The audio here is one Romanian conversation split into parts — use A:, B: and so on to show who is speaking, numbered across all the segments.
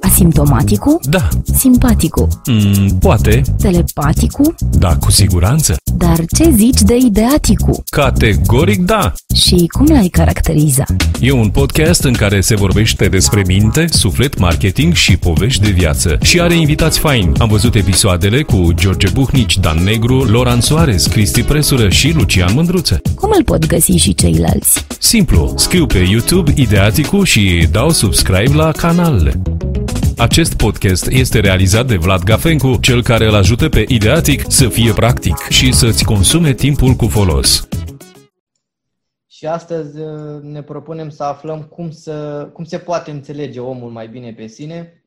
A: Asimptomaticul?
B: Da,
A: Simpaticul?
B: mm, poate,
A: Telepaticul?
B: da, cu siguranță.
A: Dar ce zici de ideaticul?
B: Categoric da!
A: Și cum l-ai caracteriza?
B: E un podcast în care se vorbește despre minte, suflet, marketing și povești de viață. Și are invitați faini. Am văzut episoadele cu George Buhnici, Dan Negru, Loran Soares, Cristi Presură și Lucian Mândruță.
A: Cum îl pot găsi și ceilalți?
B: Simplu, scriu pe YouTube Ideaticul și dau subscribe la canalele. Acest podcast este realizat de Vlad Gafencu, cel care îl ajută pe Ideatic să fie practic și să-ți consume timpul cu folos.
C: Și astăzi uh, ne propunem să aflăm cum, să, cum se poate înțelege omul mai bine pe sine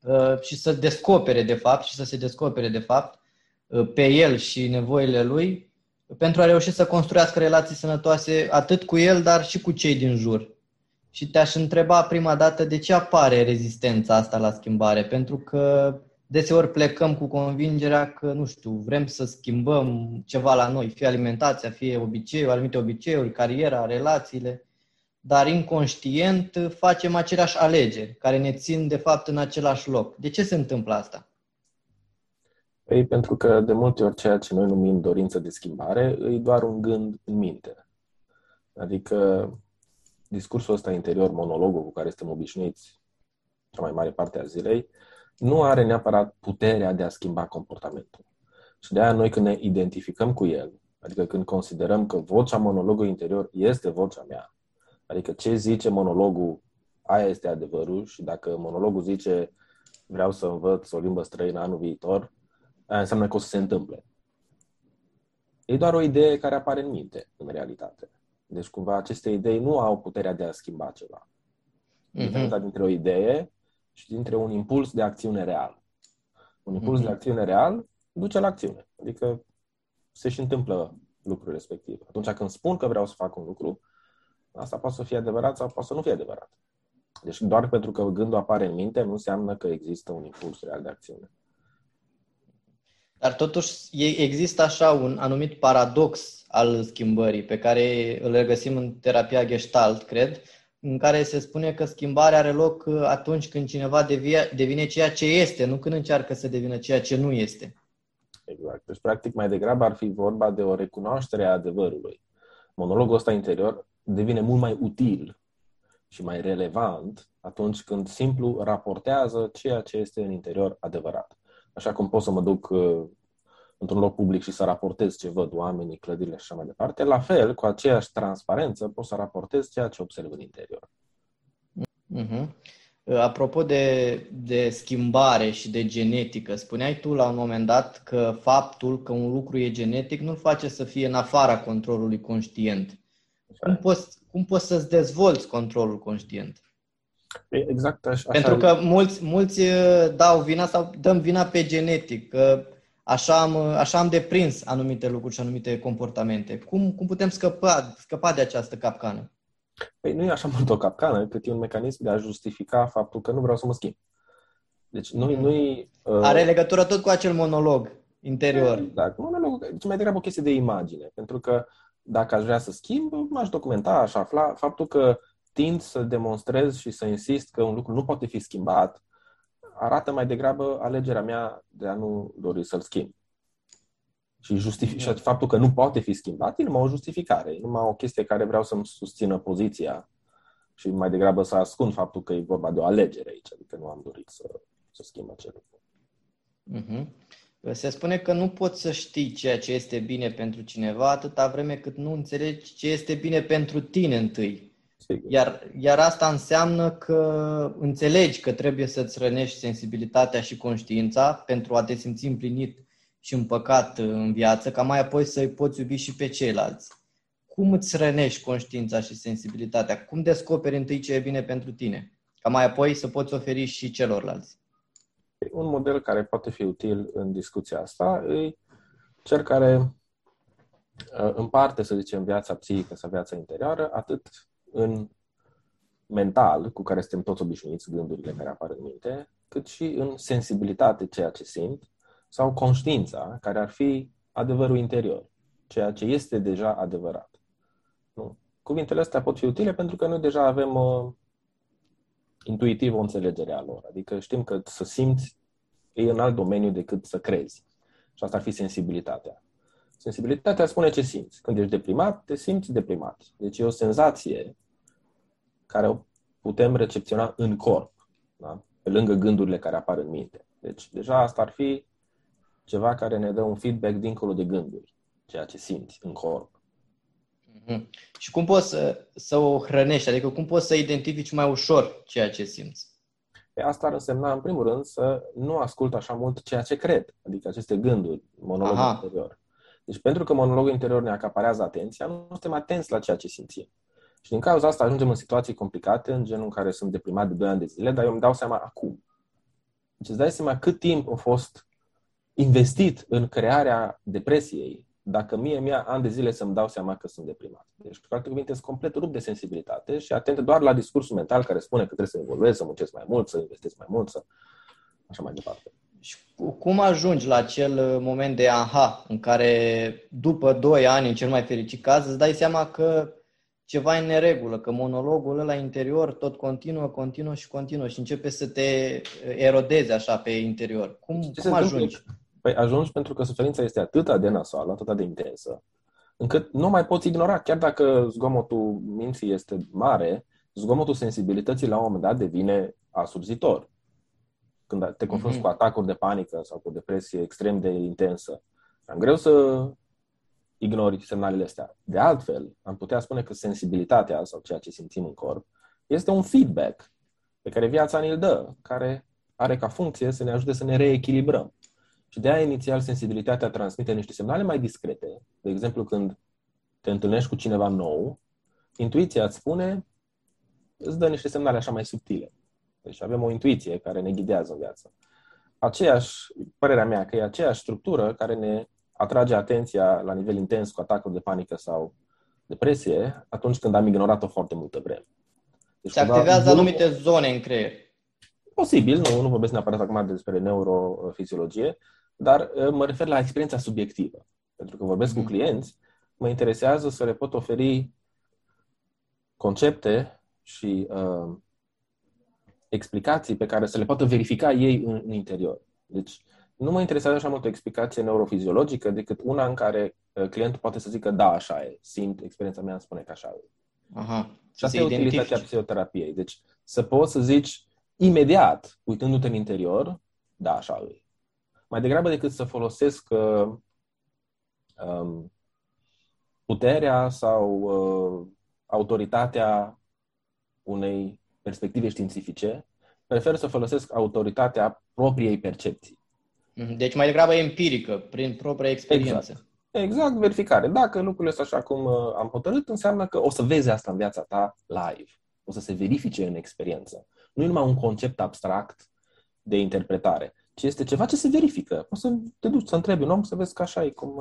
C: uh, și să descopere de fapt și să se descopere de fapt uh, pe el și nevoile lui pentru a reuși să construiască relații sănătoase atât cu el, dar și cu cei din jur. Și te-aș întreba prima dată de ce apare rezistența asta la schimbare, pentru că deseori plecăm cu convingerea că, nu știu, vrem să schimbăm ceva la noi, fie alimentația, fie obiceiuri, anumite obiceiuri, cariera, relațiile, dar inconștient facem aceleași alegeri care ne țin de fapt în același loc. De ce se întâmplă asta?
D: Păi pentru că de multe ori ceea ce noi numim dorință de schimbare e doar un gând în minte. Adică discursul ăsta interior, monologul cu care suntem obișnuiți cea mai mare parte a zilei, nu are neapărat puterea de a schimba comportamentul. Și de aia noi când ne identificăm cu el, adică când considerăm că vocea monologului interior este vocea mea, adică ce zice monologul, aia este adevărul și dacă monologul zice vreau să învăț o limbă străină anul viitor, aia înseamnă că o să se întâmple. E doar o idee care apare în minte, în realitate. Deci, cumva, aceste idei nu au puterea de a schimba ceva. Diferența dintre o idee și dintre un impuls de acțiune real. Un impuls de acțiune real duce la acțiune. Adică se și întâmplă lucrul respectiv. Atunci când spun că vreau să fac un lucru, asta poate să fie adevărat sau poate să nu fie adevărat. Deci doar pentru că gândul apare în minte nu înseamnă că există un impuls real de acțiune.
C: Dar totuși există așa un anumit paradox al schimbării pe care îl regăsim în terapia Gestalt, cred, în care se spune că schimbarea are loc atunci când cineva devine ceea ce este, nu când încearcă să devină ceea ce nu este.
D: Exact. Deci, practic, mai degrabă ar fi vorba de o recunoaștere a adevărului. Monologul ăsta interior devine mult mai util și mai relevant atunci când simplu raportează ceea ce este în interior adevărat. Așa cum pot să mă duc uh, într-un loc public și să raportez ce văd oamenii, clădirile și așa mai departe, la fel, cu aceeași transparență, pot să raportez ceea ce observ în interior.
C: Uh-huh. Apropo de, de schimbare și de genetică, spuneai tu la un moment dat că faptul că un lucru e genetic nu-l face să fie în afara controlului conștient. Cum poți, cum poți să-ți dezvolți controlul conștient?
D: Exact așa.
C: Pentru că mulți, mulți dau vina sau dăm vina pe genetic, că așa am, așa am deprins anumite lucruri și anumite comportamente. Cum, cum putem scăpa, scăpa de această capcană?
D: Păi nu e așa mult o capcană, cât e un mecanism de a justifica faptul că nu vreau să mă schimb. Deci nu nu
C: uh... Are legătură tot cu acel monolog interior.
D: Da, monolog, e mai degrabă o chestie de imagine. Pentru că dacă aș vrea să schimb, m-aș documenta, aș afla faptul că tind să demonstrez și să insist că un lucru nu poate fi schimbat, arată mai degrabă alegerea mea de a nu dori să-l schimb. Și, justific- și faptul că nu poate fi schimbat e numai o justificare, e numai o chestie care vreau să-mi susțină poziția și mai degrabă să ascund faptul că e vorba de o alegere aici, adică nu am dorit să, să schimb acel lucru.
C: Uh-huh. Se spune că nu poți să știi ceea ce este bine pentru cineva atâta vreme cât nu înțelegi ce este bine pentru tine întâi. Iar, iar asta înseamnă că înțelegi că trebuie să-ți rănești sensibilitatea și conștiința pentru a te simți împlinit și împăcat în viață, ca mai apoi să-i poți iubi și pe ceilalți. Cum îți rănești conștiința și sensibilitatea? Cum descoperi întâi ce e bine pentru tine? Ca mai apoi să poți oferi și celorlalți.
D: Un model care poate fi util în discuția asta e cel care uh, împarte, să zicem, viața psihică sau viața interioară, atât în mental, cu care suntem toți obișnuiți, gândurile care apar în minte, cât și în sensibilitate, ceea ce simt, sau conștiința, care ar fi adevărul interior, ceea ce este deja adevărat. Nu? cuvintele astea pot fi utile pentru că noi deja avem uh, intuitiv o înțelegere a lor. Adică știm că să simți e în alt domeniu decât să crezi. Și asta ar fi sensibilitatea. Sensibilitatea spune ce simți. Când ești deprimat, te simți deprimat. Deci e o senzație care o putem recepționa în corp, da? pe lângă gândurile care apar în minte. Deci deja asta ar fi ceva care ne dă un feedback dincolo de gânduri, ceea ce simți în corp.
C: Mm-hmm. Și cum poți să, să o hrănești? Adică cum poți să identifici mai ușor ceea ce simți?
D: Pe asta ar însemna, în primul rând, să nu ascult așa mult ceea ce cred, adică aceste gânduri, monologul Aha. interior. Deci pentru că monologul interior ne acaparează atenția, nu suntem atenți la ceea ce simțim. Și din cauza asta ajungem în situații complicate, în genul în care sunt deprimat de 2 ani de zile, dar eu îmi dau seama acum. Deci îți dai seama cât timp a fost investit în crearea depresiei, dacă mie mi-a ani de zile să-mi dau seama că sunt deprimat. Deci, cu alte cuvinte, sunt complet rupt de sensibilitate și atent doar la discursul mental care spune că trebuie să evoluez, să muncesc mai mult, să investesc mai mult, să... așa mai departe.
C: Și cum ajungi la acel moment de aha, în care după 2 ani, în cel mai fericit caz, îți dai seama că ceva e în neregulă, că monologul ăla interior tot continuă, continuă și continuă și începe să te erodeze așa pe interior. Cum, cum ajungi?
D: Păi ajungi pentru că suferința este atât de nasoală, atât de intensă, încât nu mai poți ignora, chiar dacă zgomotul minții este mare, zgomotul sensibilității la un moment dat devine asurzitor. Când te confrunți mm-hmm. cu atacuri de panică sau cu depresie extrem de intensă, am greu să ignori semnalele astea. De altfel, am putea spune că sensibilitatea sau ceea ce simțim în corp este un feedback pe care viața ne-l dă, care are ca funcție să ne ajute să ne reechilibrăm. Și de aia inițial sensibilitatea transmite niște semnale mai discrete. De exemplu, când te întâlnești cu cineva nou, intuiția îți spune, îți dă niște semnale așa mai subtile. Deci avem o intuiție care ne ghidează în viață. Aceeași, părerea mea, că e aceeași structură care ne atrage atenția la nivel intens cu atacuri de panică sau depresie atunci când am ignorat-o foarte multă vreme.
C: Deci, Se activează anumite zone în creier.
D: Posibil, nu, nu vorbesc neapărat acum despre neurofiziologie, dar uh, mă refer la experiența subiectivă. Pentru că vorbesc mm-hmm. cu mhm. clienți, mă interesează să le pot oferi concepte și uh, explicații pe care să le poată verifica ei în, în interior. Deci, nu mă interesează așa mult o explicație neurofiziologică decât una în care uh, clientul poate să zică da, așa e, simt, experiența mea îmi spune că așa e.
C: Aha.
D: Și asta e utilitatea psihoterapiei. Deci să poți să zici imediat, uitându-te în interior, da, așa e mai degrabă decât să folosesc uh, um, puterea sau uh, autoritatea unei perspective științifice, prefer să folosesc autoritatea propriei percepții.
C: Mhm. Deci mai degrabă empirică, prin propria experiență.
D: Exact. Exact, verificare. Dacă lucrurile sunt așa cum uh, am hotărât, înseamnă că o să vezi asta în viața ta live. O să se verifice în experiență. Nu e numai un concept abstract de interpretare ci este ceva ce se verifică. O să te duci să întrebi un om să vezi că așa e cum,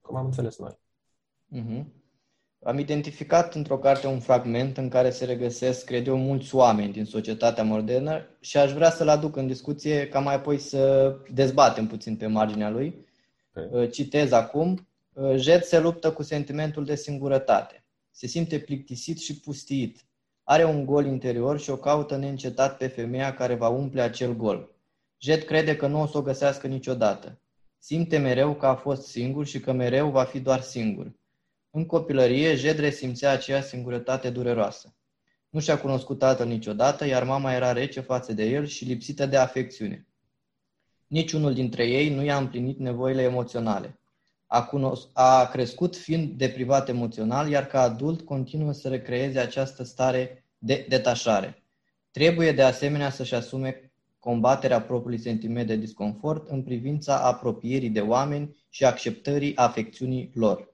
D: cum am înțeles noi.
C: Uh-huh. Am identificat într-o carte un fragment în care se regăsesc, cred eu, mulți oameni din societatea modernă și aș vrea să-l aduc în discuție ca mai apoi să dezbatem puțin pe marginea lui. Okay. Uh, citez acum. Uh, Jed se luptă cu sentimentul de singurătate. Se simte plictisit și pustiit. Are un gol interior și o caută neîncetat pe femeia care va umple acel gol. Jet crede că nu o să o găsească niciodată. Simte mereu că a fost singur și că mereu va fi doar singur. În copilărie, Jed resimțea aceea singurătate dureroasă. Nu și-a cunoscut tatăl niciodată, iar mama era rece față de el și lipsită de afecțiune. Niciunul dintre ei nu i-a împlinit nevoile emoționale. A, cunos- a crescut fiind deprivat emoțional, iar ca adult continuă să recreeze această stare de detașare. Trebuie de asemenea să-și asume combaterea propriului sentiment de disconfort în privința apropierii de oameni și acceptării afecțiunii lor.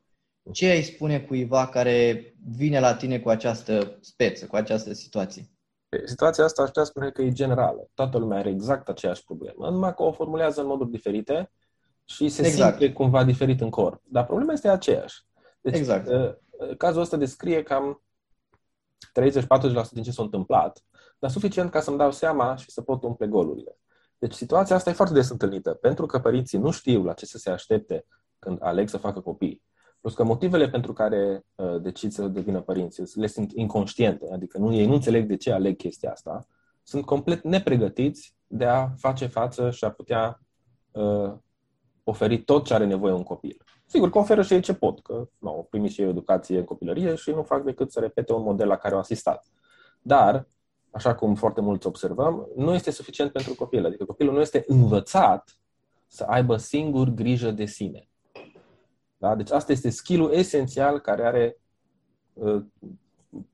C: Ce ai spune cuiva care vine la tine cu această speță, cu această situație?
D: Situația asta aș putea spune că e generală. Toată lumea are exact aceeași problemă, numai că o formulează în moduri diferite și se exact. simte cumva diferit în corp. Dar problema este aceeași. Deci, exact. Uh, cazul ăsta descrie cam 30-40% din ce s-a întâmplat dar suficient ca să-mi dau seama și să pot umple golurile. Deci situația asta e foarte des întâlnită, pentru că părinții nu știu la ce să se aștepte când aleg să facă copii. Plus că motivele pentru care uh, decid să devină părinți le sunt inconștiente, adică nu, ei nu înțeleg de ce aleg chestia asta, sunt complet nepregătiți de a face față și a putea uh, oferi tot ce are nevoie un copil. Sigur că oferă și ei ce pot, că nu, au primit și ei educație în copilărie și nu fac decât să repete un model la care au asistat. Dar, așa cum foarte mulți observăm, nu este suficient pentru copil. Adică copilul nu este învățat să aibă singur grijă de sine. Da? Deci asta este skill esențial care are uh,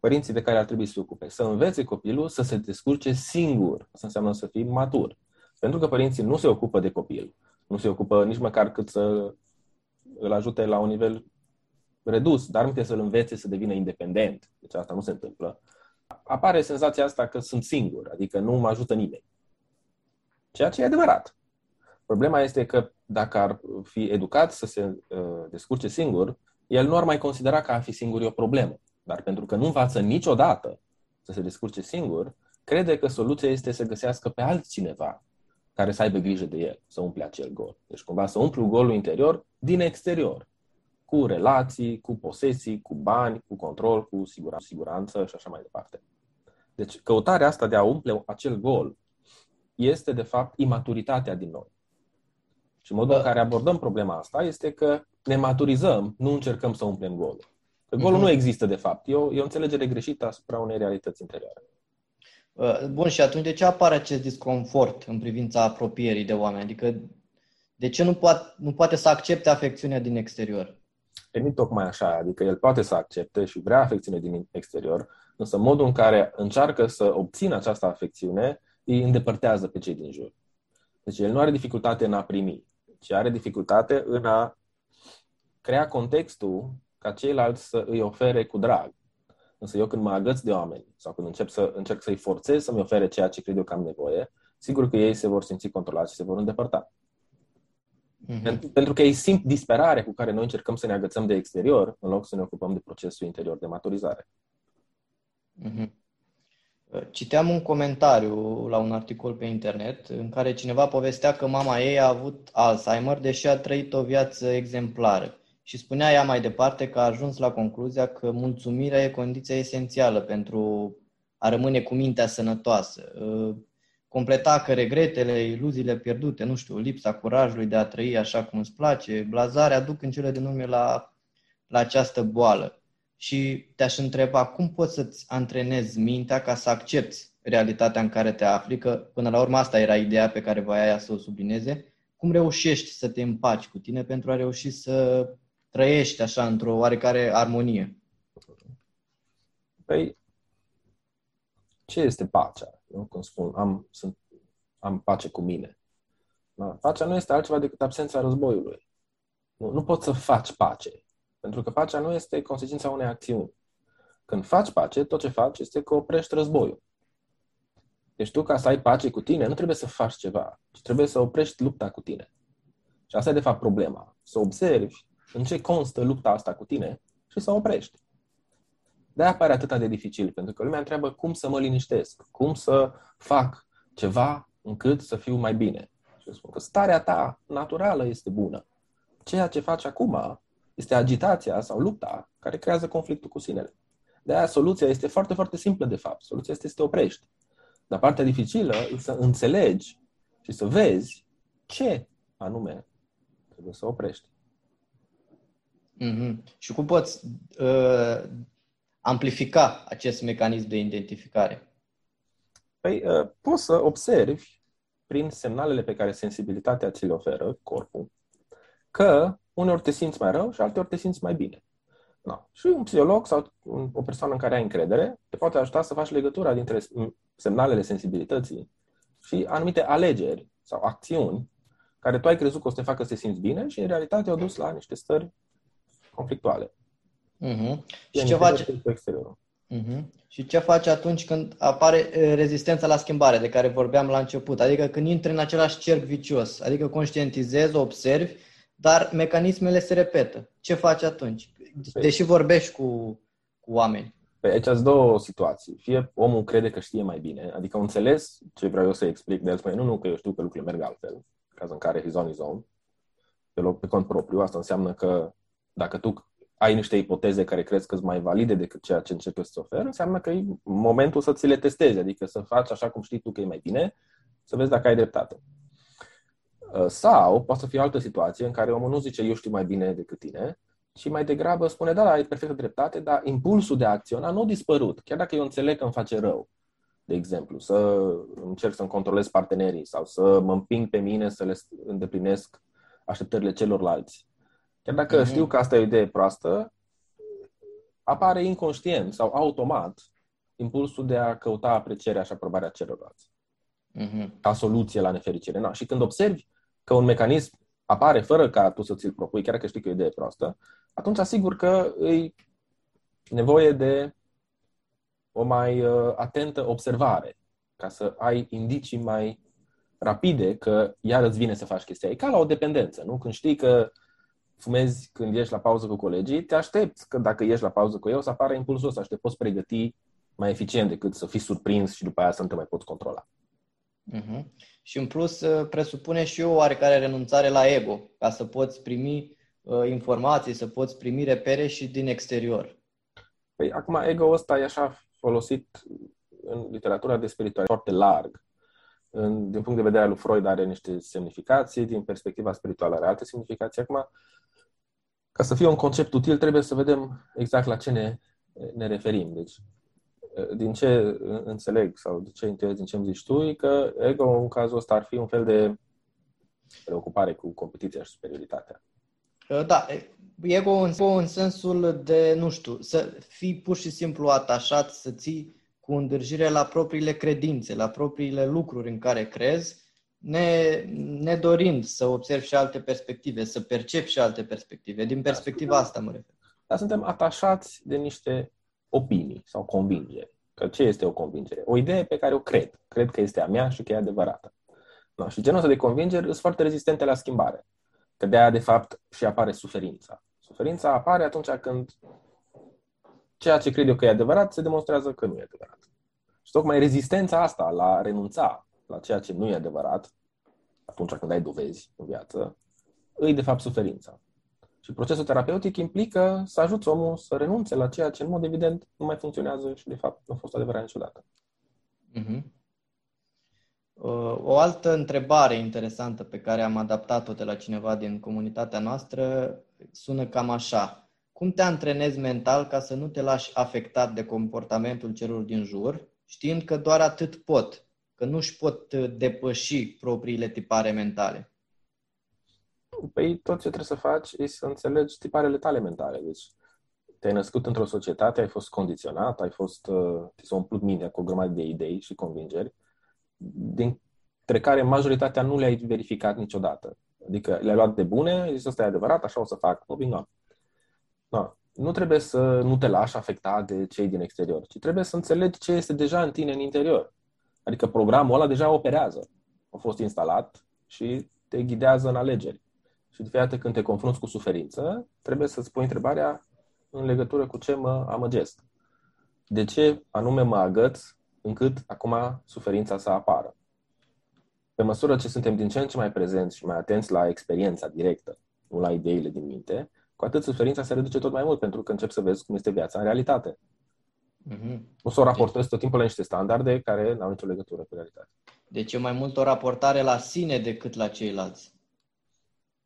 D: părinții de care ar trebui să se ocupe. Să învețe copilul să se descurce singur. Asta înseamnă să fii matur. Pentru că părinții nu se ocupă de copil. Nu se ocupă nici măcar cât să îl ajute la un nivel redus, dar nu să-l învețe să devină independent. Deci asta nu se întâmplă. Apare senzația asta că sunt singur, adică nu mă ajută nimeni. Ceea ce e adevărat. Problema este că dacă ar fi educat să se uh, descurce singur, el nu ar mai considera că a fi singur e o problemă. Dar pentru că nu învață niciodată să se descurce singur, crede că soluția este să găsească pe altcineva care să aibă grijă de el, să umple acel gol. Deci cumva să umplu golul interior din exterior, cu relații, cu posesii, cu bani, cu control, cu siguranță și așa mai departe. Deci căutarea asta de a umple acel gol este de fapt imaturitatea din noi. Și modul în care abordăm problema asta este că ne maturizăm, nu încercăm să umplem golul. Că golul uh-huh. nu există de fapt. E o, e o înțelegere greșită asupra unei realități interioare.
C: Uh, bun, și atunci de ce apare acest disconfort în privința apropierii de oameni? Adică de ce nu poate, nu poate să accepte afecțiunea din exterior?
D: E nu tocmai așa, adică el poate să accepte și vrea afecțiune din exterior, însă modul în care încearcă să obțină această afecțiune îi îndepărtează pe cei din jur. Deci el nu are dificultate în a primi, ci are dificultate în a crea contextul ca ceilalți să îi ofere cu drag. Însă eu când mă agăț de oameni sau când încep să, încerc să-i forțez să-mi ofere ceea ce cred eu că am nevoie, sigur că ei se vor simți controlați și se vor îndepărta. Mm-hmm. Pentru, pentru că ei simt disperare cu care noi încercăm să ne agățăm de exterior, în loc să ne ocupăm de procesul interior de maturizare.
C: Mm-hmm. Citeam un comentariu la un articol pe internet în care cineva povestea că mama ei a avut Alzheimer, deși a trăit o viață exemplară. Și spunea ea mai departe că a ajuns la concluzia că mulțumirea e condiția esențială pentru a rămâne cu mintea sănătoasă. Uh, completa că regretele, iluziile pierdute, nu știu, lipsa curajului de a trăi așa cum îți place, blazarea duc în cele din urmă la, la această boală. Și te-aș întreba cum poți să-ți antrenezi mintea ca să accepti realitatea în care te afli, că până la urmă asta era ideea pe care voia să o sublineze, cum reușești să te împaci cu tine pentru a reuși să trăiești așa într-o oarecare armonie?
D: Păi, ce este pacea? Nu? Cum spun, am, sunt, am pace cu mine. Da? Pacea nu este altceva decât absența războiului. Nu, nu poți să faci pace. Pentru că pacea nu este consecința unei acțiuni. Când faci pace, tot ce faci este că oprești războiul. Deci tu, ca să ai pace cu tine, nu trebuie să faci ceva, ci trebuie să oprești lupta cu tine. Și asta e, de fapt, problema. Să observi în ce constă lupta asta cu tine și să o oprești. De-aia pare atât de dificil, pentru că lumea întreabă cum să mă liniștesc, cum să fac ceva încât să fiu mai bine. Și eu spun că starea ta naturală este bună. Ceea ce faci acum este agitația sau lupta care creează conflictul cu sinele. De aia soluția este foarte, foarte simplă, de fapt. Soluția este să te oprești. Dar partea dificilă e să înțelegi și să vezi ce anume trebuie să oprești.
C: Mm-hmm. Și cum poți uh, amplifica acest mecanism de identificare?
D: Păi, uh, poți să observi prin semnalele pe care sensibilitatea ți le oferă corpul, că uneori te simți mai rău și alteori te simți mai bine. Da. Și un psiholog sau o persoană în care ai încredere te poate ajuta să faci legătura dintre semnalele sensibilității și anumite alegeri sau acțiuni care tu ai crezut că o să te facă să te simți bine și în realitate au dus la niște stări conflictuale.
C: Uh-huh. Și ce face? Uh-huh. Și ce faci atunci când apare rezistența la schimbare de care vorbeam la început? Adică când intri în același cerc vicios, adică conștientizezi, observi, dar mecanismele se repetă. Ce faci atunci? Păi- Deși vorbești cu, cu oameni.
D: Pe aici sunt două situații. Fie omul crede că știe mai bine, adică înțeles ce vreau eu să explic, de el spune, nu, nu, că eu știu că lucrurile merg altfel, caz în care his on his own, pe loc pe cont propriu, asta înseamnă că dacă tu ai niște ipoteze care crezi că sunt mai valide decât ceea ce încercă să oferi, înseamnă că e momentul să ți le testezi, adică să faci așa cum știi tu că e mai bine, să vezi dacă ai dreptate. Uh, sau poate să fie o altă situație în care omul nu zice eu știu mai bine decât tine, ci mai degrabă spune da, da, ai perfectă dreptate, dar impulsul de a acționa nu a dispărut, chiar dacă eu înțeleg că îmi face rău de exemplu, să încerc să-mi controlez partenerii sau să mă împing pe mine să le îndeplinesc așteptările celorlalți. Chiar dacă mm-hmm. știu că asta e o idee proastă, apare inconștient sau automat impulsul de a căuta aprecierea și aprobarea celorlalți. Mm-hmm. Ca soluție la nefericire. Na. Și când observi că un mecanism apare fără ca tu să ți-l propui, chiar că știi că e o idee proastă, atunci asigur că îi nevoie de o mai uh, atentă observare, ca să ai indicii mai rapide că iar îți vine să faci chestia. E ca la o dependență, nu? Când știi că fumezi când ești la pauză cu colegii, te aștepți că dacă ești la pauză cu eu să apară impulsul ăsta și te poți pregăti mai eficient decât să fii surprins și după aia să nu te mai poți controla.
C: Uh-huh. Și în plus uh, presupune și o oarecare renunțare la ego, ca să poți primi uh, informații, să poți primi repere și din exterior.
D: Păi acum ego ăsta e așa folosit în literatura de spiritualitate foarte larg. În, din punct de vedere al lui Freud are niște semnificații, din perspectiva spirituală are alte semnificații. Acum, ca să fie un concept util, trebuie să vedem exact la ce ne, ne referim. Deci, din ce înțeleg sau de ce interes, din ce îmi zici tu, e că ego în cazul ăsta ar fi un fel de preocupare cu competiția și superioritatea.
C: Da, ego în, în sensul de, nu știu, să fii pur și simplu atașat, să ții cu îndârjire la propriile credințe, la propriile lucruri în care crezi, ne, ne dorind să observi și alte perspective, să percepi și alte perspective. Din perspectiva da, asta mă refer.
D: Dar suntem atașați de niște opinii sau convingeri. Că ce este o convingere? O idee pe care o cred. Cred că este a mea și că e adevărată. No, și genul ăsta de convingeri sunt foarte rezistente la schimbare. Că de aia, de fapt, și apare suferința. Suferința apare atunci când ceea ce cred eu că e adevărat se demonstrează că nu e adevărat. Și tocmai rezistența asta la renunța la ceea ce nu e adevărat, atunci când ai dovezi în viață, îi de fapt suferința. Și procesul terapeutic implică să ajuți omul să renunțe la ceea ce în mod evident nu mai funcționează și de fapt nu a fost adevărat niciodată.
C: Mm-hmm. O altă întrebare interesantă pe care am adaptat-o de la cineva din comunitatea noastră sună cam așa. Cum te antrenezi mental ca să nu te lași afectat de comportamentul celor din jur, știind că doar atât pot, că nu își pot depăși propriile tipare mentale?
D: Păi tot ce trebuie să faci e să înțelegi tiparele tale mentale. Deci te-ai născut într-o societate, ai fost condiționat, ai fost, uh, ți s-a umplut mintea cu o grămadă de idei și convingeri dintre care majoritatea nu le-ai verificat niciodată. Adică le-ai luat de bune, zis asta e adevărat, așa o să fac, moving on. No. Nu trebuie să nu te lași afectat de cei din exterior, ci trebuie să înțelegi ce este deja în tine în interior. Adică programul ăla deja operează. A fost instalat și te ghidează în alegeri. Și de fiecare când te confrunți cu suferință, trebuie să-ți pui întrebarea în legătură cu ce mă amăgesc. De ce anume mă agăț încât acum suferința să apară. Pe măsură ce suntem din ce în ce mai prezenți și mai atenți la experiența directă, nu la ideile din minte, cu atât suferința se reduce tot mai mult, pentru că încep să vezi cum este viața în realitate. Mm-hmm. Nu să o raportezi tot timpul la niște standarde care nu au nicio legătură cu realitatea.
C: Deci e mai mult o raportare la sine decât la ceilalți.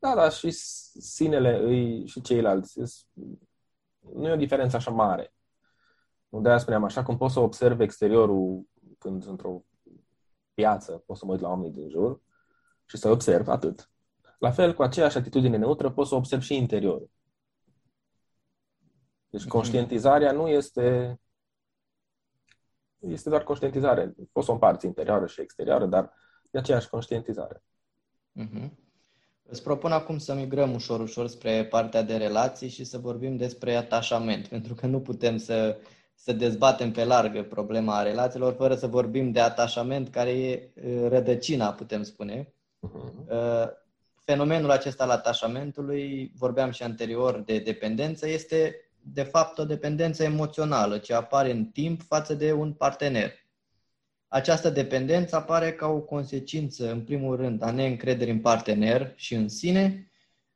D: Da, da, și sinele îi, și ceilalți. Nu e o diferență așa mare. Nu de-aia spuneam, așa cum pot să observ exteriorul când într-o piață, pot să mă uit la oamenii din jur și să observ atât. La fel, cu aceeași atitudine neutră, pot să observ și interiorul. Deci conștientizarea nu este este doar conștientizare. Poți să o împarți interioară și exterioară, dar e aceeași conștientizare.
C: Uh-huh. Îți propun acum să migrăm ușor, ușor spre partea de relații și să vorbim despre atașament, pentru că nu putem să să dezbatem pe larg problema relațiilor, fără să vorbim de atașament, care e rădăcina, putem spune. Uh-huh. Fenomenul acesta al atașamentului, vorbeam și anterior de dependență, este de fapt o dependență emoțională ce apare în timp față de un partener. Această dependență apare ca o consecință, în primul rând, a neîncrederii în partener și în sine,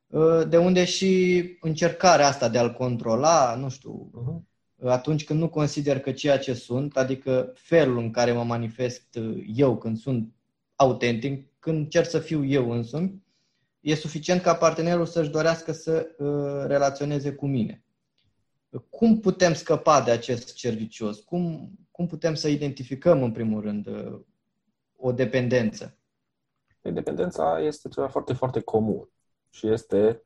C: Uh, de unde și încercarea asta de a-l controla, nu știu, uh-huh. atunci când nu consider că ceea ce sunt, adică felul în care mă manifest eu când sunt autentic, când încerc să fiu eu însumi, e suficient ca partenerul să-și dorească să uh, relaționeze cu mine. Cum putem scăpa de acest cervicios? Cum, cum putem să identificăm, în primul rând, uh, o dependență?
D: Dependența este ceva foarte, foarte comun și este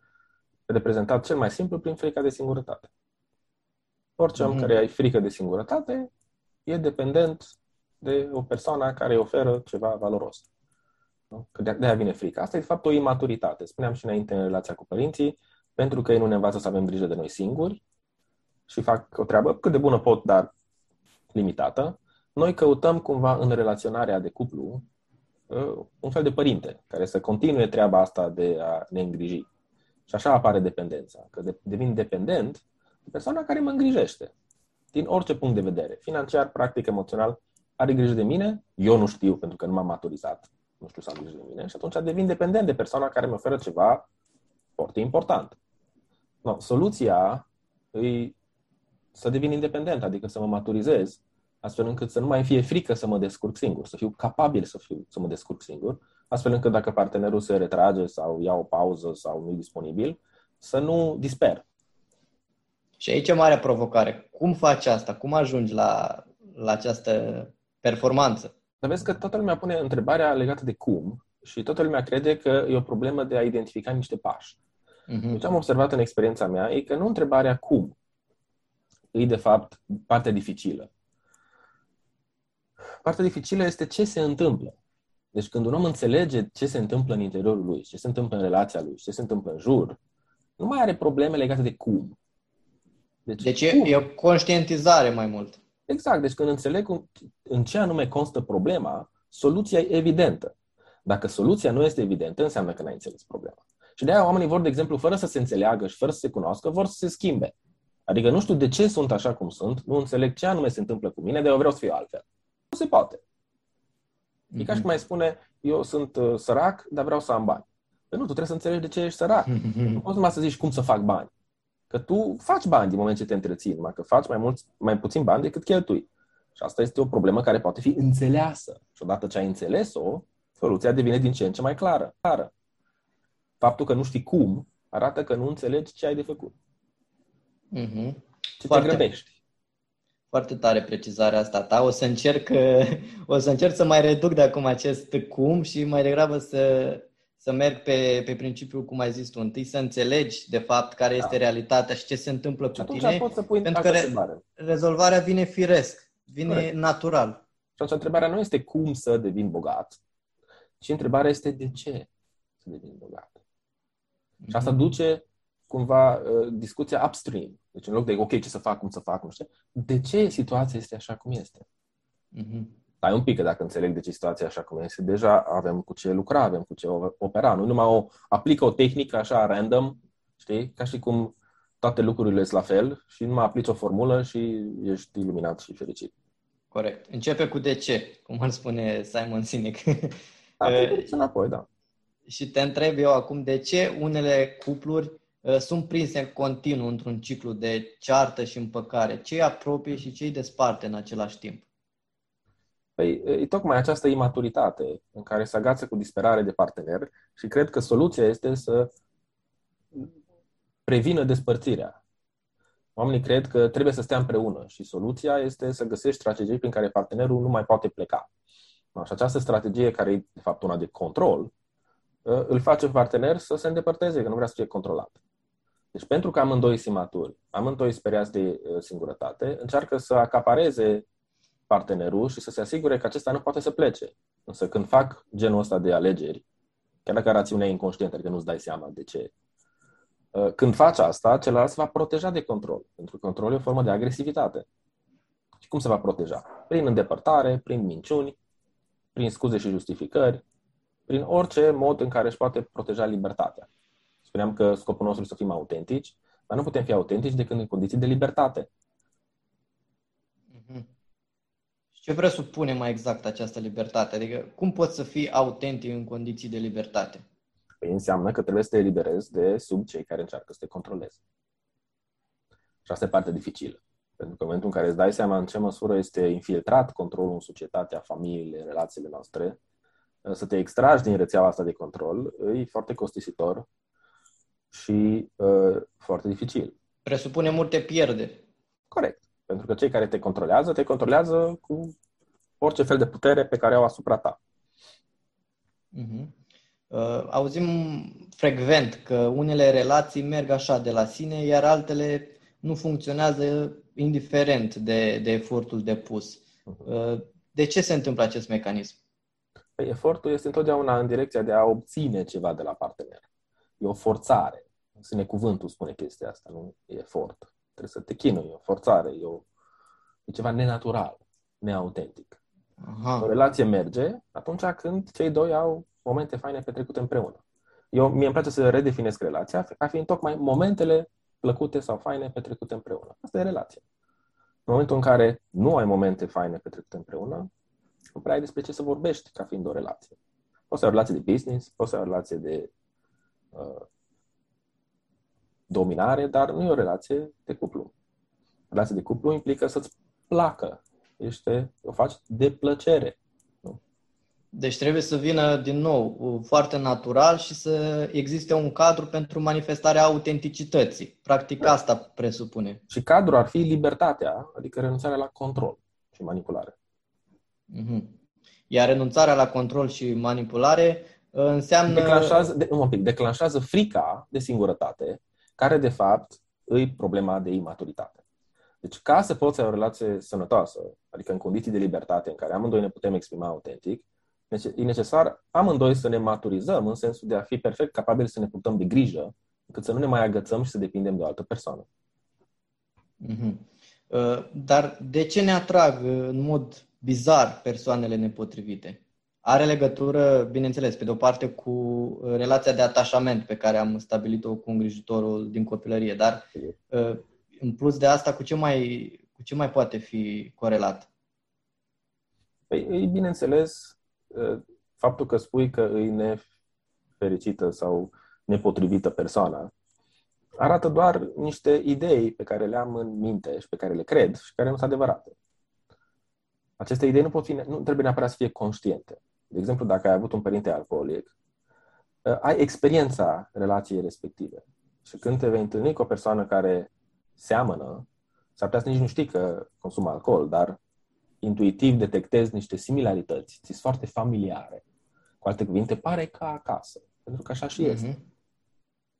D: reprezentat cel mai simplu prin frica de singurătate. Orice om mm-hmm. care ai frică de singurătate e dependent de o persoană care îi oferă ceva valoros. Nu? Că de aia vine frica. Asta e, de fapt, o imaturitate. Spuneam și înainte în relația cu părinții, pentru că ei nu ne învață să avem grijă de noi singuri și fac o treabă cât de bună pot, dar limitată, noi căutăm cumva în relaționarea de cuplu uh, un fel de părinte care să continue treaba asta de a ne îngriji. Și așa apare dependența, că devin dependent de persoana care mă îngrijește, din orice punct de vedere, financiar, practic, emoțional, are grijă de mine, eu nu știu pentru că nu m-am maturizat, nu știu să am grijă de mine și atunci devin dependent de persoana care mi oferă ceva foarte important. No, soluția e să devin independent, adică să mă maturizez, astfel încât să nu mai fie frică să mă descurc singur, să fiu capabil să, fiu, să mă descurc singur, astfel încât dacă partenerul se retrage sau ia o pauză sau nu e disponibil, să nu disper.
C: Și aici e mare provocare. Cum faci asta? Cum ajungi la, la această performanță?
D: Dar vezi că toată lumea pune întrebarea legată de cum și toată lumea crede că e o problemă de a identifica niște pași. Uh-huh. Deci am observat în experiența mea e că nu întrebarea cum e de fapt partea dificilă. Partea dificilă este ce se întâmplă. Deci când un om înțelege ce se întâmplă în interiorul lui, ce se întâmplă în relația lui, ce se întâmplă în jur, nu mai are probleme legate de cum.
C: Deci, deci cum? e o conștientizare mai mult.
D: Exact. Deci când înțeleg în ce anume constă problema, soluția e evidentă. Dacă soluția nu este evidentă, înseamnă că n-ai înțeles problema. Și de aia oamenii vor, de exemplu, fără să se înțeleagă și fără să se cunoască, vor să se schimbe. Adică nu știu de ce sunt așa cum sunt, nu înțeleg ce anume se întâmplă cu mine, de eu vreau să fiu altfel. Nu se poate. Mm-hmm. E ca și cum mai spune, eu sunt uh, sărac, dar vreau să am bani. Păi nu, tu trebuie să înțelegi de ce ești sărac. Mm-hmm. Nu poți numai să zici cum să fac bani. Că tu faci bani din moment ce te întreții, numai că faci mai, mulți, mai puțin bani decât cheltui. Și asta este o problemă care poate fi înțeleasă. Și odată ce ai înțeles-o, soluția devine din ce în ce mai clară. clară. Faptul că nu știi cum arată că nu înțelegi ce ai de făcut.
C: Mm-hmm.
D: Ce foarte, te grăbești.
C: Foarte tare precizarea asta ta. O să încerc, o să încerc să mai reduc de acum acest cum și mai degrabă să, să merg pe, pe principiul, cum ai zis tu, întâi să înțelegi de fapt care da. este realitatea și ce se întâmplă cu tine.
D: Poți să pui
C: pentru că re- rezolvarea vine firesc, vine Corect. natural.
D: Și atunci întrebarea nu este cum să devin bogat, ci întrebarea este de ce să devin bogat. Mm-hmm. Și asta mhm. duce cumva uh, discuția upstream. Deci în loc de, ok, ce să fac, cum să fac, nu știu, de ce situația este așa cum este? Mm-hmm. Stai un pic, că dacă înțeleg de ce situația așa cum este, deja avem cu ce lucra, avem cu ce opera. Nu numai o, aplică o tehnică așa random, știi? Ca și cum toate lucrurile sunt la fel și numai aplici o formulă și ești iluminat și fericit.
C: Corect. Începe cu de ce, cum ar spune Simon Sinek.
D: Da, înapoi, da.
C: Și te întreb eu acum de ce unele cupluri uh, sunt prinse în continuu într-un ciclu de ceartă și împăcare. Ce îi apropie și ce îi desparte în același timp?
D: Păi, e tocmai această imaturitate în care se agață cu disperare de partener și cred că soluția este să prevină despărțirea. Oamenii cred că trebuie să stea împreună și soluția este să găsești strategii prin care partenerul nu mai poate pleca. Și această strategie, care e de fapt una de control, îl face partener să se îndepărteze, că nu vrea să fie controlat. Deci pentru că amândoi sunt imaturi, amândoi speriați de singurătate, încearcă să acapareze partenerul și să se asigure că acesta nu poate să plece. Însă când fac genul ăsta de alegeri, chiar dacă rațiunea e inconștientă, adică nu-ți dai seama de ce, uh, când faci asta, celălalt se va proteja de control, pentru că controlul e o formă de agresivitate. Și cum se va proteja? Prin îndepărtare, prin minciuni, prin scuze și justificări, prin orice mod în care își poate proteja libertatea. Spuneam că scopul nostru este să fim autentici, dar nu putem fi autentici decât în condiții de libertate.
C: Ce presupune mai exact această libertate? Adică cum poți să fii autentic în condiții de libertate?
D: Păi înseamnă că trebuie să te eliberezi de sub cei care încearcă să te controleze. Și asta e partea dificilă. Pentru că în momentul în care îți dai seama în ce măsură este infiltrat controlul în societatea, familiile, relațiile noastre, să te extragi din rețeaua asta de control, e foarte costisitor și uh, foarte dificil.
C: Presupune multe pierderi.
D: Corect. Pentru că cei care te controlează, te controlează cu orice fel de putere pe care au asupra ta.
C: Uh-huh. Uh, auzim frecvent că unele relații merg așa de la sine, iar altele nu funcționează indiferent de, de efortul depus. Uh-huh. Uh, de ce se întâmplă acest mecanism?
D: Păi efortul este întotdeauna în direcția de a obține ceva de la partener. E o forțare. Sine cuvântul spune chestia asta, nu e efort. Trebuie să te chinui, e o forțare, e, o, e ceva nenatural, neautentic. Aha. O relație merge atunci când cei doi au momente faine petrecute împreună. Eu, mie îmi place să redefinesc relația ca fiind tocmai momentele plăcute sau faine petrecute împreună. Asta e relația. În momentul în care nu ai momente faine petrecute împreună, nu prea ai despre ce să vorbești ca fiind o relație. Poți să ai o relație de business, poți să ai o relație de uh, dominare, dar nu e o relație de cuplu. Relația de cuplu implică să-ți placă. Este, o faci de plăcere. Nu?
C: Deci trebuie să vină din nou foarte natural și să existe un cadru pentru manifestarea autenticității. Practic da. asta presupune.
D: Și cadrul ar fi libertatea, adică renunțarea la control și manipulare.
C: Mm-hmm. Iar renunțarea la control și manipulare uh, înseamnă...
D: Declanșează, de, un pic, declanșează frica de singurătate, care de fapt îi problema de imaturitate. Deci ca să poți avea o relație sănătoasă, adică în condiții de libertate în care amândoi ne putem exprima autentic, e necesar amândoi să ne maturizăm în sensul de a fi perfect capabili să ne purtăm de grijă, încât să nu ne mai agățăm și să depindem de o altă persoană.
C: Mm-hmm. Dar de ce ne atrag uh, în mod bizar persoanele nepotrivite. Are legătură, bineînțeles, pe de o parte cu uh, relația de atașament pe care am stabilit-o cu îngrijitorul din copilărie, dar uh, în plus de asta, cu ce mai, cu ce mai poate fi corelat?
D: Păi, bineînțeles, uh, faptul că spui că îi nefericită sau nepotrivită persoana arată doar niște idei pe care le am în minte și pe care le cred și care nu sunt adevărate. Aceste idei nu, pot fi, nu trebuie neapărat să fie conștiente. De exemplu, dacă ai avut un părinte alcoolic, uh, ai experiența relației respective. Și când te vei întâlni cu o persoană care seamănă, s-ar putea să nici nu știi că consumă alcool, dar intuitiv detectezi niște similarități, ți foarte familiare. Cu alte cuvinte, pare ca acasă. Pentru că așa și mm-hmm. este.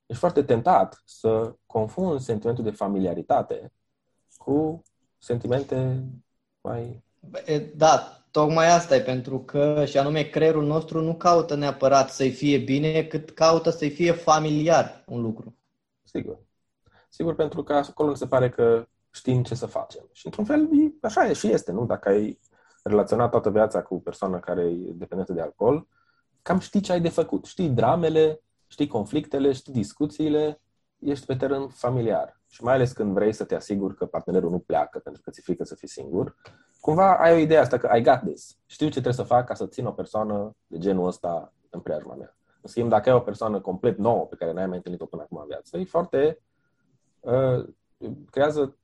D: Ești foarte tentat să confunzi sentimentul de familiaritate cu sentimente mai
C: da, tocmai asta e pentru că, și anume, creierul nostru nu caută neapărat să-i fie bine, cât caută să-i fie familiar un lucru.
D: Sigur. Sigur, pentru că acolo se pare că știm ce să facem. Și într-un fel, așa e și este, nu? Dacă ai relaționat toată viața cu o persoană care e dependentă de alcool, cam știi ce ai de făcut. Știi dramele, știi conflictele, știi discuțiile, ești pe teren familiar. Și mai ales când vrei să te asiguri că partenerul nu pleacă pentru că ți-e frică să fii singur, cumva ai o idee asta că I got this. Știu ce trebuie să fac ca să țin o persoană de genul ăsta în preajma mea. În schimb, dacă ai o persoană complet nouă pe care n-ai mai întâlnit-o până acum în viață, e foarte... Uh, creează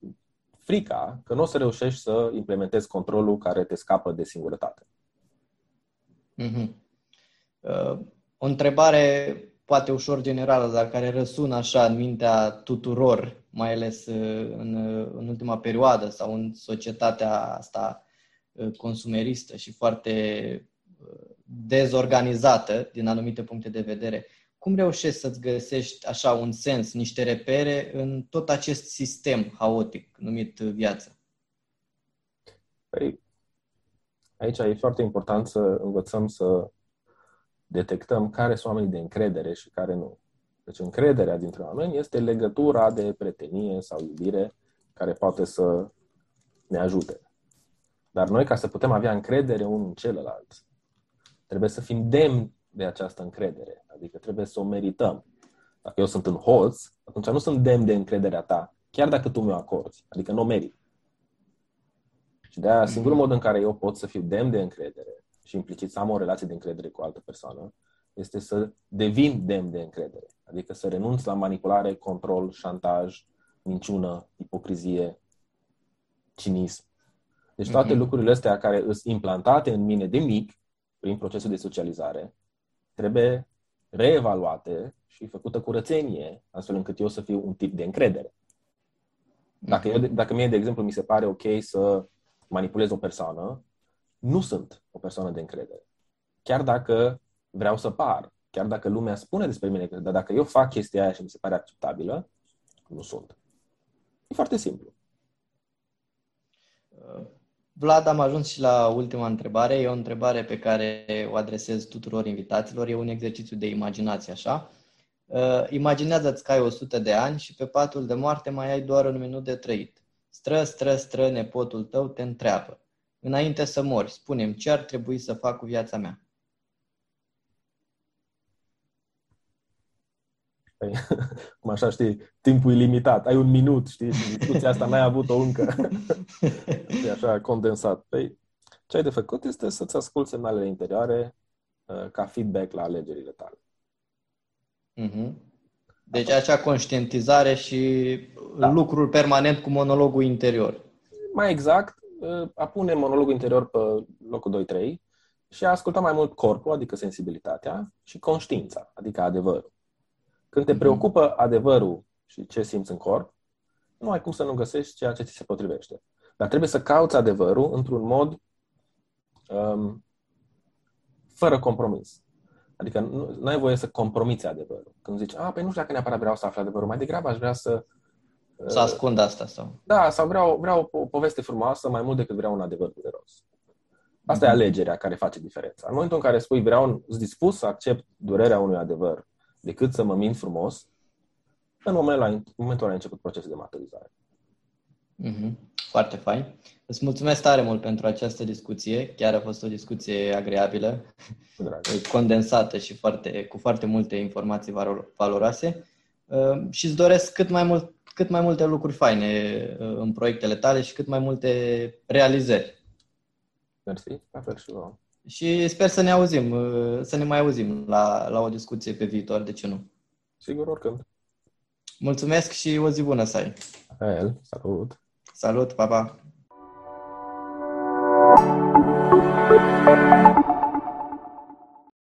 D: frica că nu o să reușești să implementezi controlul care te scapă de singurătate.
C: Mm-hmm. Uh, o întrebare poate ușor generală, dar care răsună așa în mintea tuturor, mai ales uh, în, uh, în ultima perioadă sau în societatea asta uh, consumeristă și foarte dezorganizată din anumite puncte de vedere. Cum reușești să-ți găsești așa un sens, niște repere în tot acest sistem haotic numit viață?
D: Păi, aici e foarte important să învățăm să detectăm care sunt oamenii de încredere și care nu. Deci încrederea dintre oameni este legătura de prietenie sau iubire care poate să ne ajute. Dar noi, ca să putem avea încredere unul în celălalt, trebuie să fim demni de această încredere. Adică trebuie să o merităm. Dacă eu sunt în hoț, atunci nu sunt demn de încrederea ta, chiar dacă tu mi-o acorzi. Adică nu o merit. Și de aia, singurul mhm. mod în care eu pot să fiu demn de încredere și implicit să am o relație de încredere cu o altă persoană, este să devin demn de încredere. Adică să renunț la manipulare, control, șantaj, minciună, ipocrizie, cinism. Deci toate mm-hmm. lucrurile astea care sunt implantate în mine de mic, prin procesul de socializare, trebuie reevaluate și făcută curățenie, astfel încât eu să fiu un tip de încredere. Dacă, eu, dacă mie, de exemplu, mi se pare ok să manipulez o persoană, nu sunt o persoană de încredere. Chiar dacă vreau să par, chiar dacă lumea spune despre mine, dar dacă eu fac chestia aia și mi se pare acceptabilă, nu sunt. E foarte simplu.
C: Vlad, am ajuns și la ultima întrebare. E o întrebare pe care o adresez tuturor invitaților. E un exercițiu de imaginație, așa. Uh, imaginează-ți că ai 100 de ani și pe patul de moarte mai ai doar un minut de trăit. Stră, stră, stră, nepotul tău te întreabă. Înainte să mori, spunem ce ar trebui să fac cu viața mea.
D: cum așa, știi, timpul limitat, ai un minut, știi, și discuția asta n-ai avut-o încă. e așa condensat. Păi, ce ai de făcut este să-ți asculti semnalele interioare uh, ca feedback la alegerile tale.
C: Mm-hmm. Deci acea conștientizare și da. lucrul permanent cu monologul interior.
D: Mai exact, a pune monologul interior pe locul 2-3 și a asculta mai mult corpul, adică sensibilitatea, și conștiința, adică adevărul. Când te mhm. preocupă adevărul și ce simți în corp, nu ai cum să nu găsești ceea ce ți se potrivește. Dar trebuie să cauți adevărul într-un mod um, fără compromis. Adică nu, nu ai voie să compromiți adevărul. Când zici, a, păi nu știu dacă neapărat vreau să aflu adevărul, mai degrabă aș vrea să...
C: Să ascund asta sau...
D: Da, sau vreau, vreau o, o poveste frumoasă mai mult decât vreau un adevăr dureros. Asta mm-hmm. e mhm. alegerea care face diferența. În momentul în care spui, vreau, sunt dispus să accept durerea unui adevăr decât să mă mint frumos, în momentul ăla, în momentul ăla a început procesul de maturizare.
C: Mm-hmm. Foarte fain. Îți mulțumesc tare mult pentru această discuție. Chiar a fost o discuție agreabilă, condensată și foarte, cu foarte multe informații valoroase. Uh, și îți doresc cât mai, mult, cât mai multe lucruri faine uh, în proiectele tale și cât mai multe realizări.
D: Mersi, la fel și vouă.
C: Și sper să ne auzim, uh, să ne mai auzim la, la o discuție pe viitor, de ce nu?
D: Sigur, oricând.
C: Mulțumesc și o zi bună să ai.
D: El, salut.
C: Salut, pa, pa.